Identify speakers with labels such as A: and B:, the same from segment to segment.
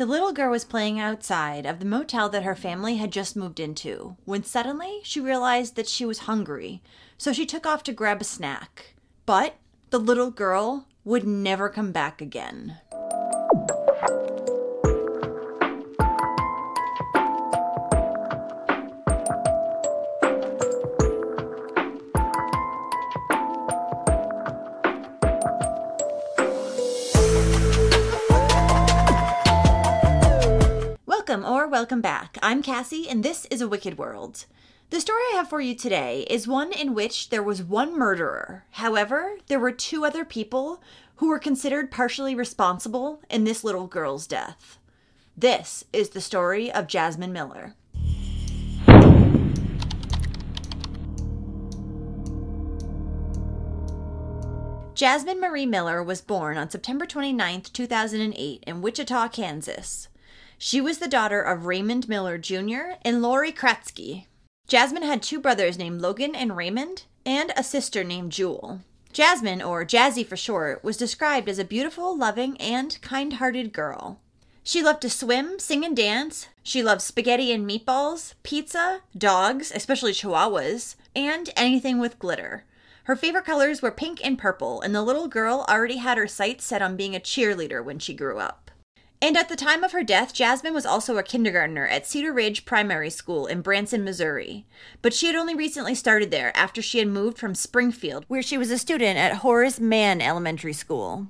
A: The little girl was playing outside of the motel that her family had just moved into when suddenly she realized that she was hungry, so she took off to grab a snack. But the little girl would never come back again. Welcome or welcome back. I'm Cassie, and this is A Wicked World. The story I have for you today is one in which there was one murderer. However, there were two other people who were considered partially responsible in this little girl's death. This is the story of Jasmine Miller. Jasmine Marie Miller was born on September 29, 2008, in Wichita, Kansas. She was the daughter of Raymond Miller Jr. and Lori Kratzky. Jasmine had two brothers named Logan and Raymond, and a sister named Jewel. Jasmine, or Jazzy for short, was described as a beautiful, loving, and kind hearted girl. She loved to swim, sing, and dance. She loved spaghetti and meatballs, pizza, dogs, especially chihuahuas, and anything with glitter. Her favorite colors were pink and purple, and the little girl already had her sights set on being a cheerleader when she grew up. And at the time of her death, Jasmine was also a kindergartner at Cedar Ridge Primary School in Branson, Missouri. But she had only recently started there after she had moved from Springfield, where she was a student at Horace Mann Elementary School.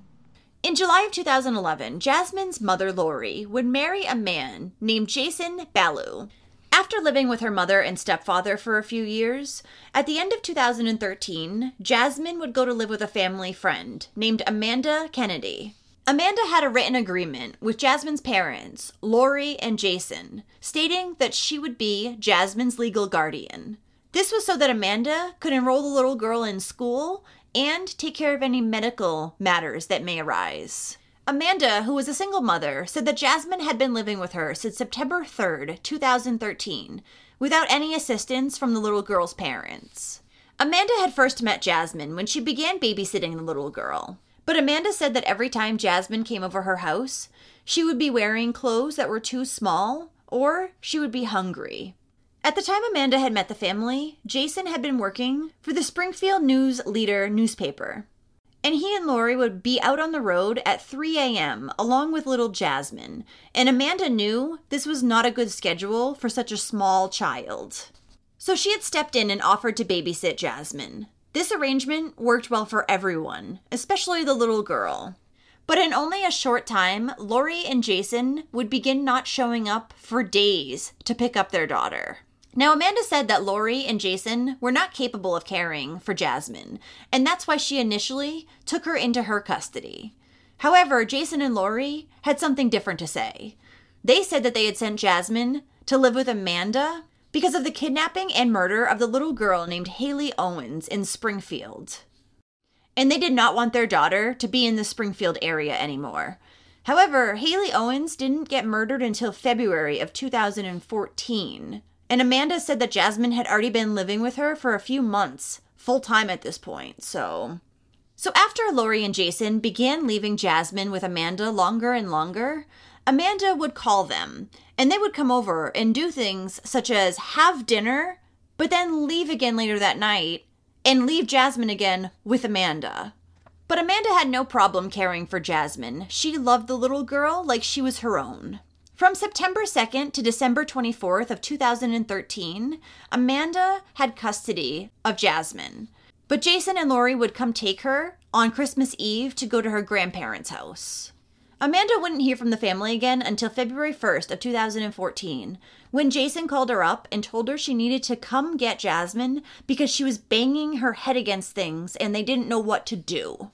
A: In July of 2011, Jasmine's mother, Lori, would marry a man named Jason Ballew. After living with her mother and stepfather for a few years, at the end of 2013, Jasmine would go to live with a family friend named Amanda Kennedy. Amanda had a written agreement with Jasmine's parents, Lori and Jason, stating that she would be Jasmine's legal guardian. This was so that Amanda could enroll the little girl in school and take care of any medical matters that may arise. Amanda, who was a single mother, said that Jasmine had been living with her since September 3rd, 2013, without any assistance from the little girl's parents. Amanda had first met Jasmine when she began babysitting the little girl. But Amanda said that every time Jasmine came over her house, she would be wearing clothes that were too small or she would be hungry. At the time Amanda had met the family, Jason had been working for the Springfield News Leader newspaper. And he and Lori would be out on the road at 3 a.m. along with little Jasmine. And Amanda knew this was not a good schedule for such a small child. So she had stepped in and offered to babysit Jasmine. This arrangement worked well for everyone, especially the little girl. But in only a short time, Lori and Jason would begin not showing up for days to pick up their daughter. Now, Amanda said that Lori and Jason were not capable of caring for Jasmine, and that's why she initially took her into her custody. However, Jason and Lori had something different to say. They said that they had sent Jasmine to live with Amanda because of the kidnapping and murder of the little girl named Hailey Owens in Springfield. And they did not want their daughter to be in the Springfield area anymore. However, Hailey Owens didn't get murdered until February of 2014. And Amanda said that Jasmine had already been living with her for a few months, full time at this point, so. So after Lori and Jason began leaving Jasmine with Amanda longer and longer, Amanda would call them and they would come over and do things such as have dinner, but then leave again later that night and leave Jasmine again with Amanda. But Amanda had no problem caring for Jasmine. She loved the little girl like she was her own. From September 2nd to December 24th of 2013, Amanda had custody of Jasmine. But Jason and Lori would come take her on Christmas Eve to go to her grandparents' house. Amanda wouldn't hear from the family again until February 1st of 2014, when Jason called her up and told her she needed to come get Jasmine because she was banging her head against things and they didn't know what to do.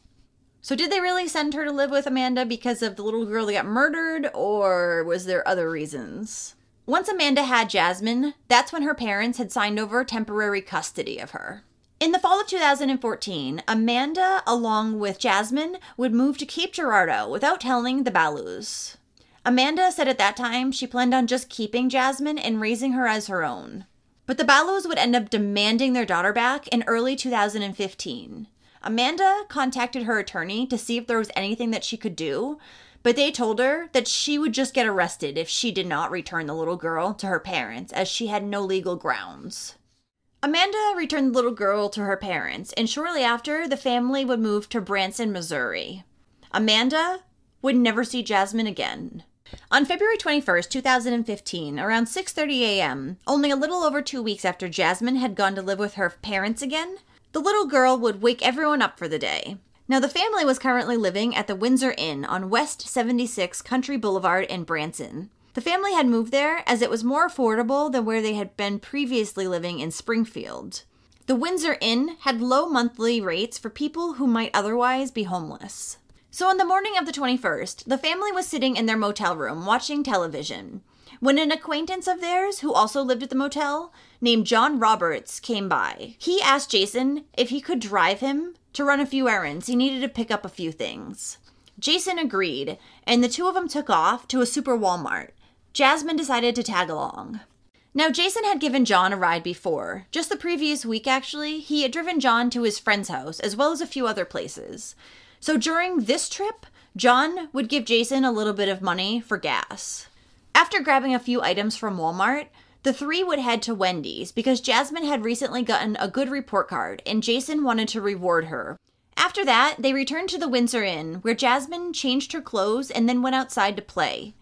A: So, did they really send her to live with Amanda because of the little girl that got murdered, or was there other reasons? Once Amanda had Jasmine, that's when her parents had signed over temporary custody of her. In the fall of 2014, Amanda, along with Jasmine, would move to Cape Girardeau without telling the Ballews. Amanda said at that time she planned on just keeping Jasmine and raising her as her own. But the Ballews would end up demanding their daughter back in early 2015. Amanda contacted her attorney to see if there was anything that she could do, but they told her that she would just get arrested if she did not return the little girl to her parents, as she had no legal grounds. Amanda returned the little girl to her parents, and shortly after, the family would move to Branson, Missouri. Amanda would never see Jasmine again. On February 21st, 2015, around 6:30 a.m., only a little over 2 weeks after Jasmine had gone to live with her parents again, the little girl would wake everyone up for the day. Now, the family was currently living at the Windsor Inn on West 76 Country Boulevard in Branson. The family had moved there as it was more affordable than where they had been previously living in Springfield. The Windsor Inn had low monthly rates for people who might otherwise be homeless. So, on the morning of the 21st, the family was sitting in their motel room watching television when an acquaintance of theirs, who also lived at the motel, named John Roberts, came by. He asked Jason if he could drive him to run a few errands. He needed to pick up a few things. Jason agreed, and the two of them took off to a super Walmart. Jasmine decided to tag along. Now, Jason had given John a ride before. Just the previous week, actually, he had driven John to his friend's house, as well as a few other places. So during this trip, John would give Jason a little bit of money for gas. After grabbing a few items from Walmart, the three would head to Wendy's because Jasmine had recently gotten a good report card and Jason wanted to reward her. After that, they returned to the Windsor Inn, where Jasmine changed her clothes and then went outside to play.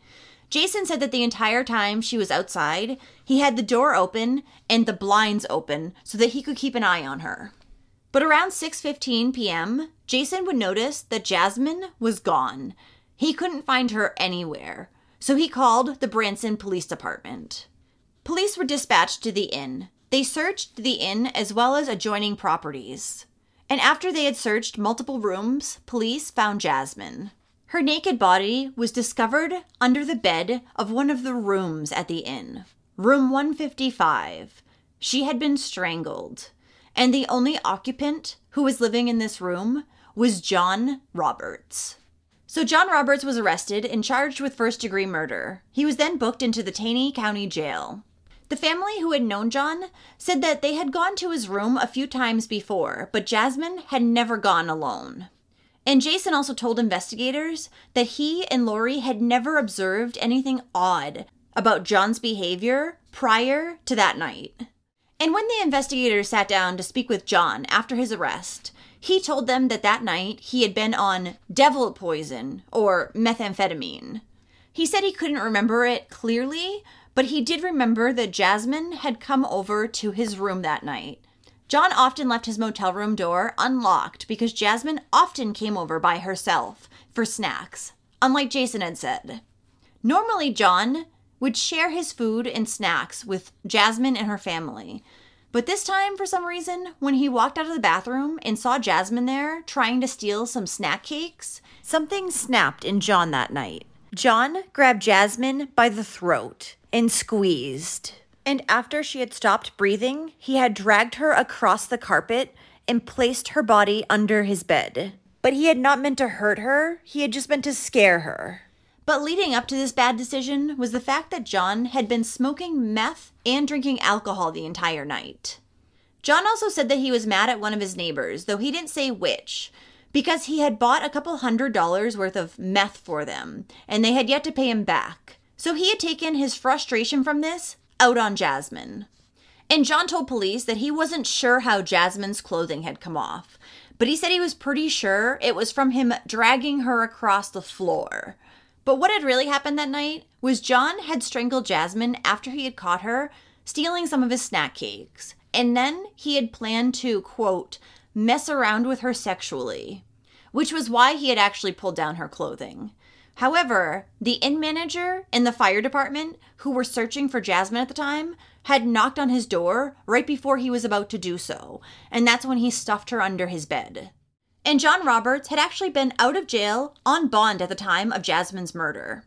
A: Jason said that the entire time she was outside, he had the door open and the blinds open so that he could keep an eye on her. But around 6:15 p.m., Jason would notice that Jasmine was gone. He couldn't find her anywhere, so he called the Branson Police Department. Police were dispatched to the inn. They searched the inn as well as adjoining properties. And after they had searched multiple rooms, police found Jasmine. Her naked body was discovered under the bed of one of the rooms at the inn, room 155. She had been strangled and the only occupant who was living in this room was John Roberts. So, John Roberts was arrested and charged with first degree murder. He was then booked into the Taney County Jail. The family who had known John said that they had gone to his room a few times before, but Jasmine had never gone alone. And Jason also told investigators that he and Lori had never observed anything odd about John's behavior prior to that night. And when the investigators sat down to speak with John after his arrest, he told them that that night he had been on devil poison or methamphetamine. He said he couldn't remember it clearly, but he did remember that Jasmine had come over to his room that night. John often left his motel room door unlocked because Jasmine often came over by herself for snacks, unlike Jason had said. Normally, John would share his food and snacks with Jasmine and her family. But this time, for some reason, when he walked out of the bathroom and saw Jasmine there trying to steal some snack cakes, something snapped in John that night. John grabbed Jasmine by the throat and squeezed. And after she had stopped breathing, he had dragged her across the carpet and placed her body under his bed. But he had not meant to hurt her, he had just meant to scare her. But leading up to this bad decision was the fact that John had been smoking meth and drinking alcohol the entire night. John also said that he was mad at one of his neighbors, though he didn't say which, because he had bought a couple hundred dollars worth of meth for them, and they had yet to pay him back. So he had taken his frustration from this out on Jasmine. And John told police that he wasn't sure how Jasmine's clothing had come off, but he said he was pretty sure it was from him dragging her across the floor. But what had really happened that night was John had strangled Jasmine after he had caught her stealing some of his snack cakes. And then he had planned to, quote, mess around with her sexually, which was why he had actually pulled down her clothing. However, the inn manager and the fire department, who were searching for Jasmine at the time, had knocked on his door right before he was about to do so, and that's when he stuffed her under his bed. And John Roberts had actually been out of jail on bond at the time of Jasmine's murder.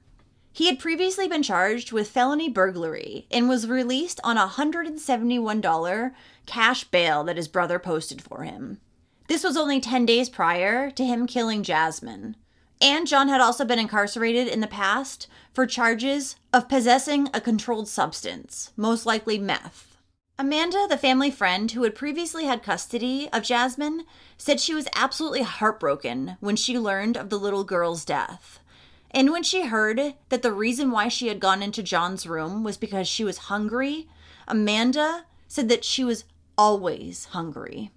A: He had previously been charged with felony burglary and was released on a $171 cash bail that his brother posted for him. This was only 10 days prior to him killing Jasmine. And John had also been incarcerated in the past for charges of possessing a controlled substance, most likely meth. Amanda, the family friend who had previously had custody of Jasmine, said she was absolutely heartbroken when she learned of the little girl's death. And when she heard that the reason why she had gone into John's room was because she was hungry, Amanda said that she was always hungry.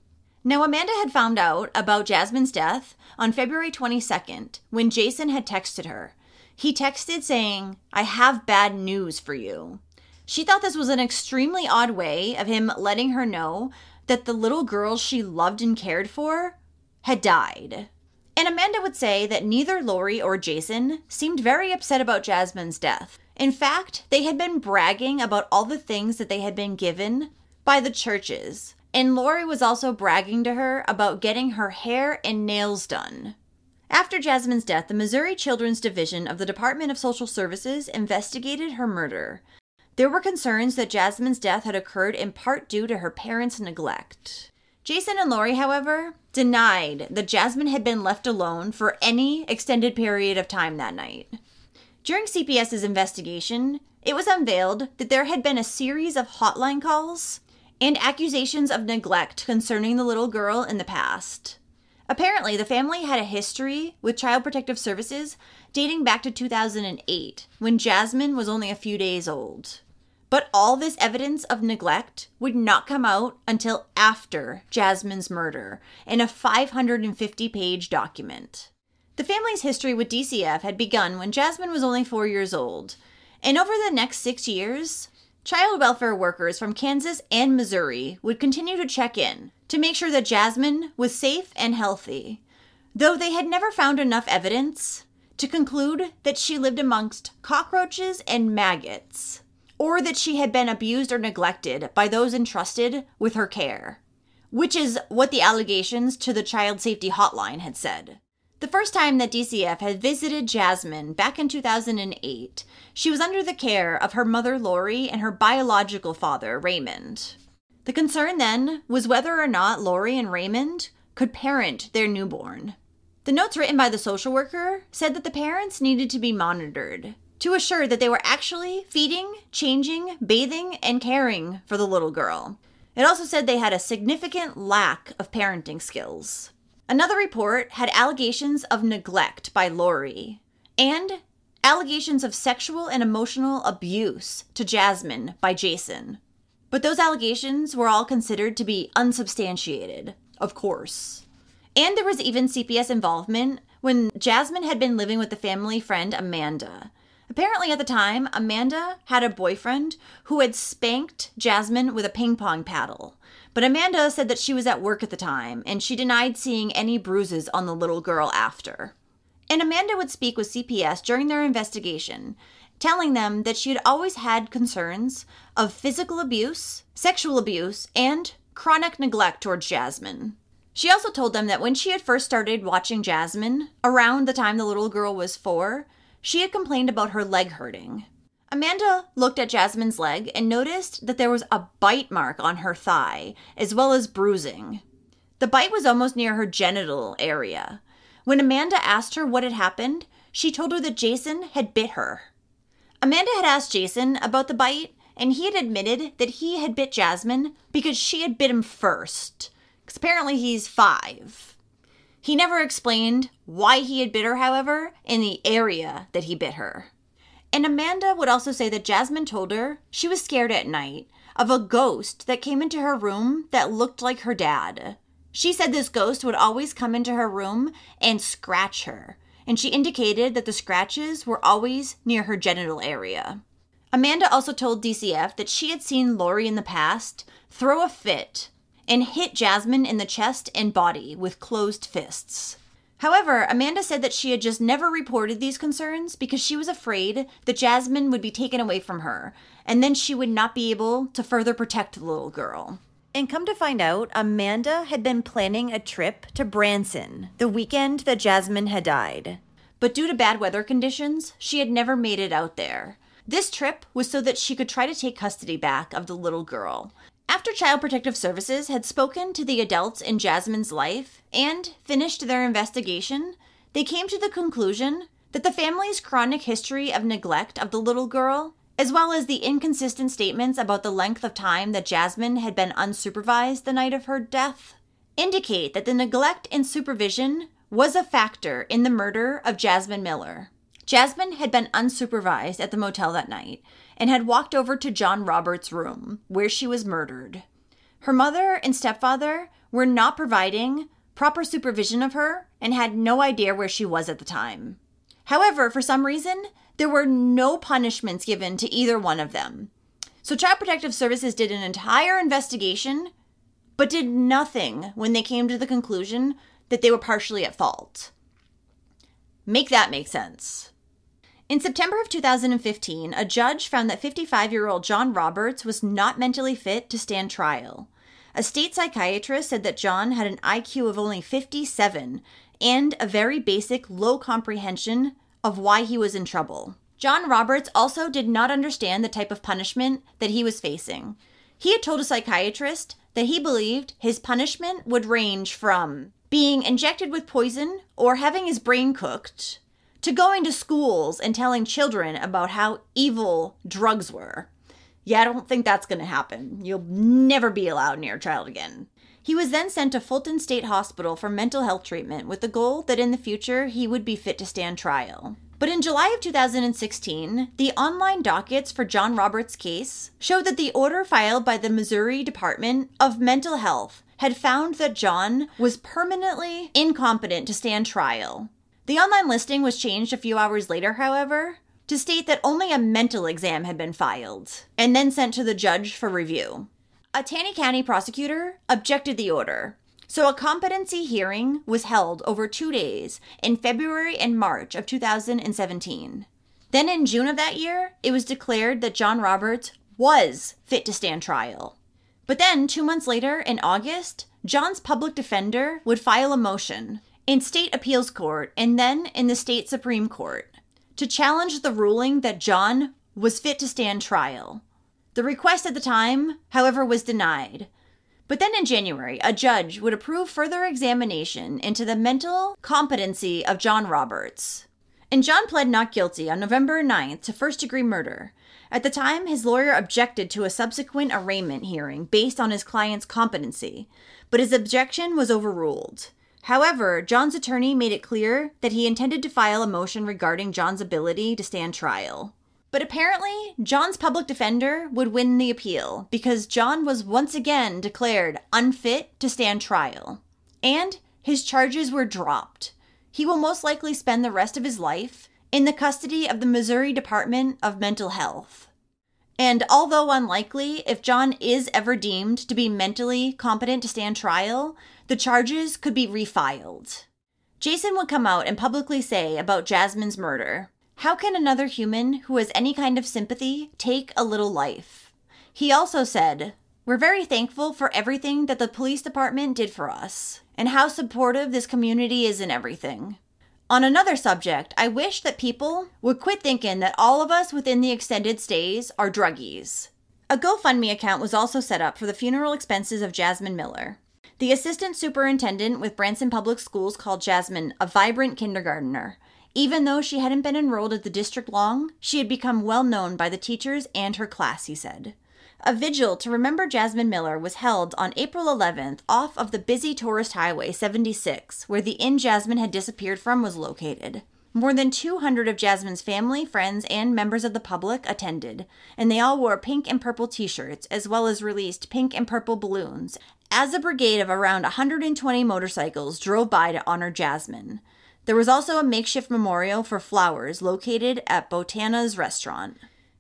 A: Now, Amanda had found out about Jasmine's death on February 22nd when Jason had texted her. He texted saying, I have bad news for you. She thought this was an extremely odd way of him letting her know that the little girl she loved and cared for had died. And Amanda would say that neither Lori or Jason seemed very upset about Jasmine's death. In fact, they had been bragging about all the things that they had been given by the churches. And Lori was also bragging to her about getting her hair and nails done. After Jasmine's death, the Missouri Children's Division of the Department of Social Services investigated her murder. There were concerns that Jasmine's death had occurred in part due to her parents' neglect. Jason and Lori, however, denied that Jasmine had been left alone for any extended period of time that night. During CPS's investigation, it was unveiled that there had been a series of hotline calls and accusations of neglect concerning the little girl in the past. Apparently, the family had a history with Child Protective Services dating back to 2008, when Jasmine was only a few days old. But all this evidence of neglect would not come out until after Jasmine's murder in a 550 page document. The family's history with DCF had begun when Jasmine was only four years old, and over the next six years, child welfare workers from Kansas and Missouri would continue to check in to make sure that Jasmine was safe and healthy, though they had never found enough evidence to conclude that she lived amongst cockroaches and maggots or that she had been abused or neglected by those entrusted with her care, which is what the allegations to the Child Safety Hotline had said. The first time that DCF had visited Jasmine back in 2008, she was under the care of her mother Lori and her biological father Raymond. The concern then was whether or not Lori and Raymond could parent their newborn. The notes written by the social worker said that the parents needed to be monitored to assure that they were actually feeding, changing, bathing, and caring for the little girl. It also said they had a significant lack of parenting skills. Another report had allegations of neglect by Lori and allegations of sexual and emotional abuse to Jasmine by Jason. But those allegations were all considered to be unsubstantiated, of course. And there was even CPS involvement when Jasmine had been living with the family friend Amanda. Apparently, at the time, Amanda had a boyfriend who had spanked Jasmine with a ping pong paddle. But Amanda said that she was at work at the time and she denied seeing any bruises on the little girl after. And Amanda would speak with CPS during their investigation, telling them that she had always had concerns of physical abuse, sexual abuse, and chronic neglect towards Jasmine. She also told them that when she had first started watching Jasmine, around the time the little girl was four, she had complained about her leg hurting. Amanda looked at Jasmine's leg and noticed that there was a bite mark on her thigh, as well as bruising. The bite was almost near her genital area. When Amanda asked her what had happened, she told her that Jason had bit her. Amanda had asked Jason about the bite, and he had admitted that he had bit Jasmine because she had bit him first. Because apparently he's five. He never explained why he had bit her, however, in the area that he bit her. And Amanda would also say that Jasmine told her she was scared at night of a ghost that came into her room that looked like her dad. She said this ghost would always come into her room and scratch her, and she indicated that the scratches were always near her genital area. Amanda also told DCF that she had seen Lori in the past throw a fit and hit Jasmine in the chest and body with closed fists. However, Amanda said that she had just never reported these concerns because she was afraid that Jasmine would be taken away from her, and then she would not be able to further protect the little girl. And come to find out, Amanda had been planning a trip to Branson the weekend that Jasmine had died. But due to bad weather conditions, she had never made it out there. This trip was so that she could try to take custody back of the little girl. After Child Protective Services had spoken to the adults in Jasmine's life and finished their investigation, they came to the conclusion that the family's chronic history of neglect of the little girl, as well as the inconsistent statements about the length of time that Jasmine had been unsupervised the night of her death, indicate that the neglect and supervision was a factor in the murder of Jasmine Miller. Jasmine had been unsupervised at the motel that night and had walked over to John Roberts' room, where she was murdered. Her mother and stepfather were not providing proper supervision of her and had no idea where she was at the time. However, for some reason, there were no punishments given to either one of them. So, Child Protective Services did an entire investigation, but did nothing when they came to the conclusion that they were partially at fault. Make that make sense. In September of 2015, a judge found that 55 year old John Roberts was not mentally fit to stand trial. A state psychiatrist said that John had an IQ of only 57 and a very basic low comprehension of why he was in trouble. John Roberts also did not understand the type of punishment that he was facing. He had told a psychiatrist that he believed his punishment would range from being injected with poison or having his brain cooked to going to schools and telling children about how evil drugs were. Yeah, I don't think that's going to happen. You'll never be allowed near a child again. He was then sent to Fulton State Hospital for mental health treatment with the goal that in the future he would be fit to stand trial. But in July of 2016, the online dockets for John Roberts' case showed that the order filed by the Missouri Department of Mental Health had found that John was permanently incompetent to stand trial the online listing was changed a few hours later, however, to state that only a mental exam had been filed and then sent to the judge for review. A Taney County prosecutor objected the order, so a competency hearing was held over two days in February and March of 2017. Then in June of that year, it was declared that John Roberts was fit to stand trial. But then, two months later, in August, John's public defender would file a motion in state appeals court and then in the state Supreme Court to challenge the ruling that John was fit to stand trial. The request at the time, however, was denied. But then in January, a judge would approve further examination into the mental competency of John Roberts. And John pled not guilty on November 9th to first degree murder. At the time, his lawyer objected to a subsequent arraignment hearing based on his client's competency, but his objection was overruled. However, John's attorney made it clear that he intended to file a motion regarding John's ability to stand trial. But apparently, John's public defender would win the appeal because John was once again declared unfit to stand trial. And his charges were dropped. He will most likely spend the rest of his life in the custody of the Missouri Department of Mental Health. And although unlikely, if John is ever deemed to be mentally competent to stand trial, the charges could be refiled. Jason would come out and publicly say about Jasmine's murder How can another human who has any kind of sympathy take a little life? He also said, We're very thankful for everything that the police department did for us, and how supportive this community is in everything. On another subject, I wish that people would quit thinking that all of us within the extended stays are druggies. A GoFundMe account was also set up for the funeral expenses of Jasmine Miller. The assistant superintendent with Branson Public Schools called Jasmine a vibrant kindergartner. Even though she hadn't been enrolled at the district long, she had become well known by the teachers and her class, he said. A vigil to remember Jasmine Miller was held on April 11th off of the busy tourist highway 76, where the inn Jasmine had disappeared from was located. More than 200 of Jasmine's family, friends, and members of the public attended, and they all wore pink and purple t shirts, as well as released pink and purple balloons, as a brigade of around 120 motorcycles drove by to honor Jasmine. There was also a makeshift memorial for flowers located at Botana's restaurant.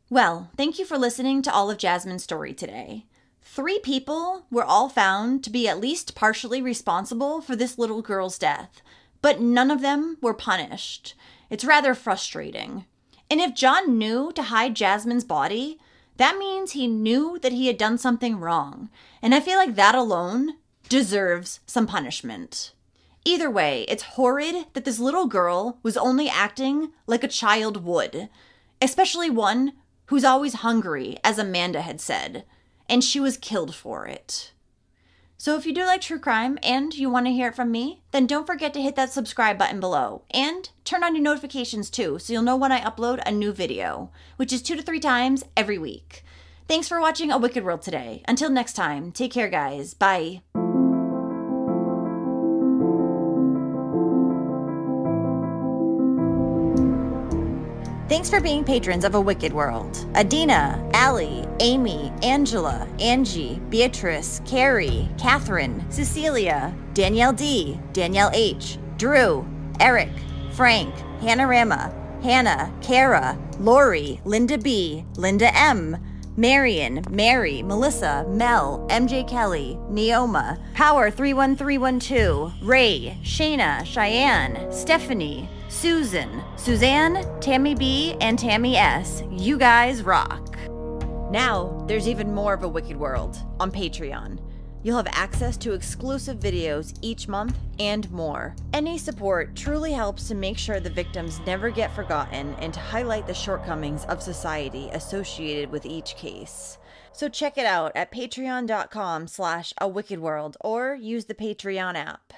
A: Well, thank you for listening to all of Jasmine's story today. Three people were all found to be at least partially responsible for this little girl's death, but none of them were punished. It's rather frustrating. And if John knew to hide Jasmine's body, that means he knew that he had done something wrong. And I feel like that alone deserves some punishment. Either way, it's horrid that this little girl was only acting like a child would, especially one who's always hungry, as Amanda had said, and she was killed for it. So if you do like true crime and you want to hear it from me, then don't forget to hit that subscribe button below and turn on your notifications too so you'll know when I upload a new video, which is two to three times every week. Thanks for watching A Wicked World today. Until next time, take care, guys. Bye. Thanks for being patrons of A Wicked World. Adina, Allie, Amy, Angela, Angie, Beatrice, Carrie, Catherine, Cecilia, Danielle D, Danielle H, Drew, Eric, Frank, Hannah Rama, Hannah, Kara, Lori, Linda B, Linda M, Marion, Mary, Melissa, Mel, MJ Kelly, Neoma, Power 31312, Ray, Shayna, Cheyenne, Stephanie, Susan, Suzanne, Tammy B, and Tammy S. You guys rock. Now, there's even more of a Wicked World on Patreon. You'll have access to exclusive videos each month and more. Any support truly helps to make sure the victims never get forgotten and to highlight the shortcomings of society associated with each case. So check it out at patreon.com slash a wicked world or use the Patreon app.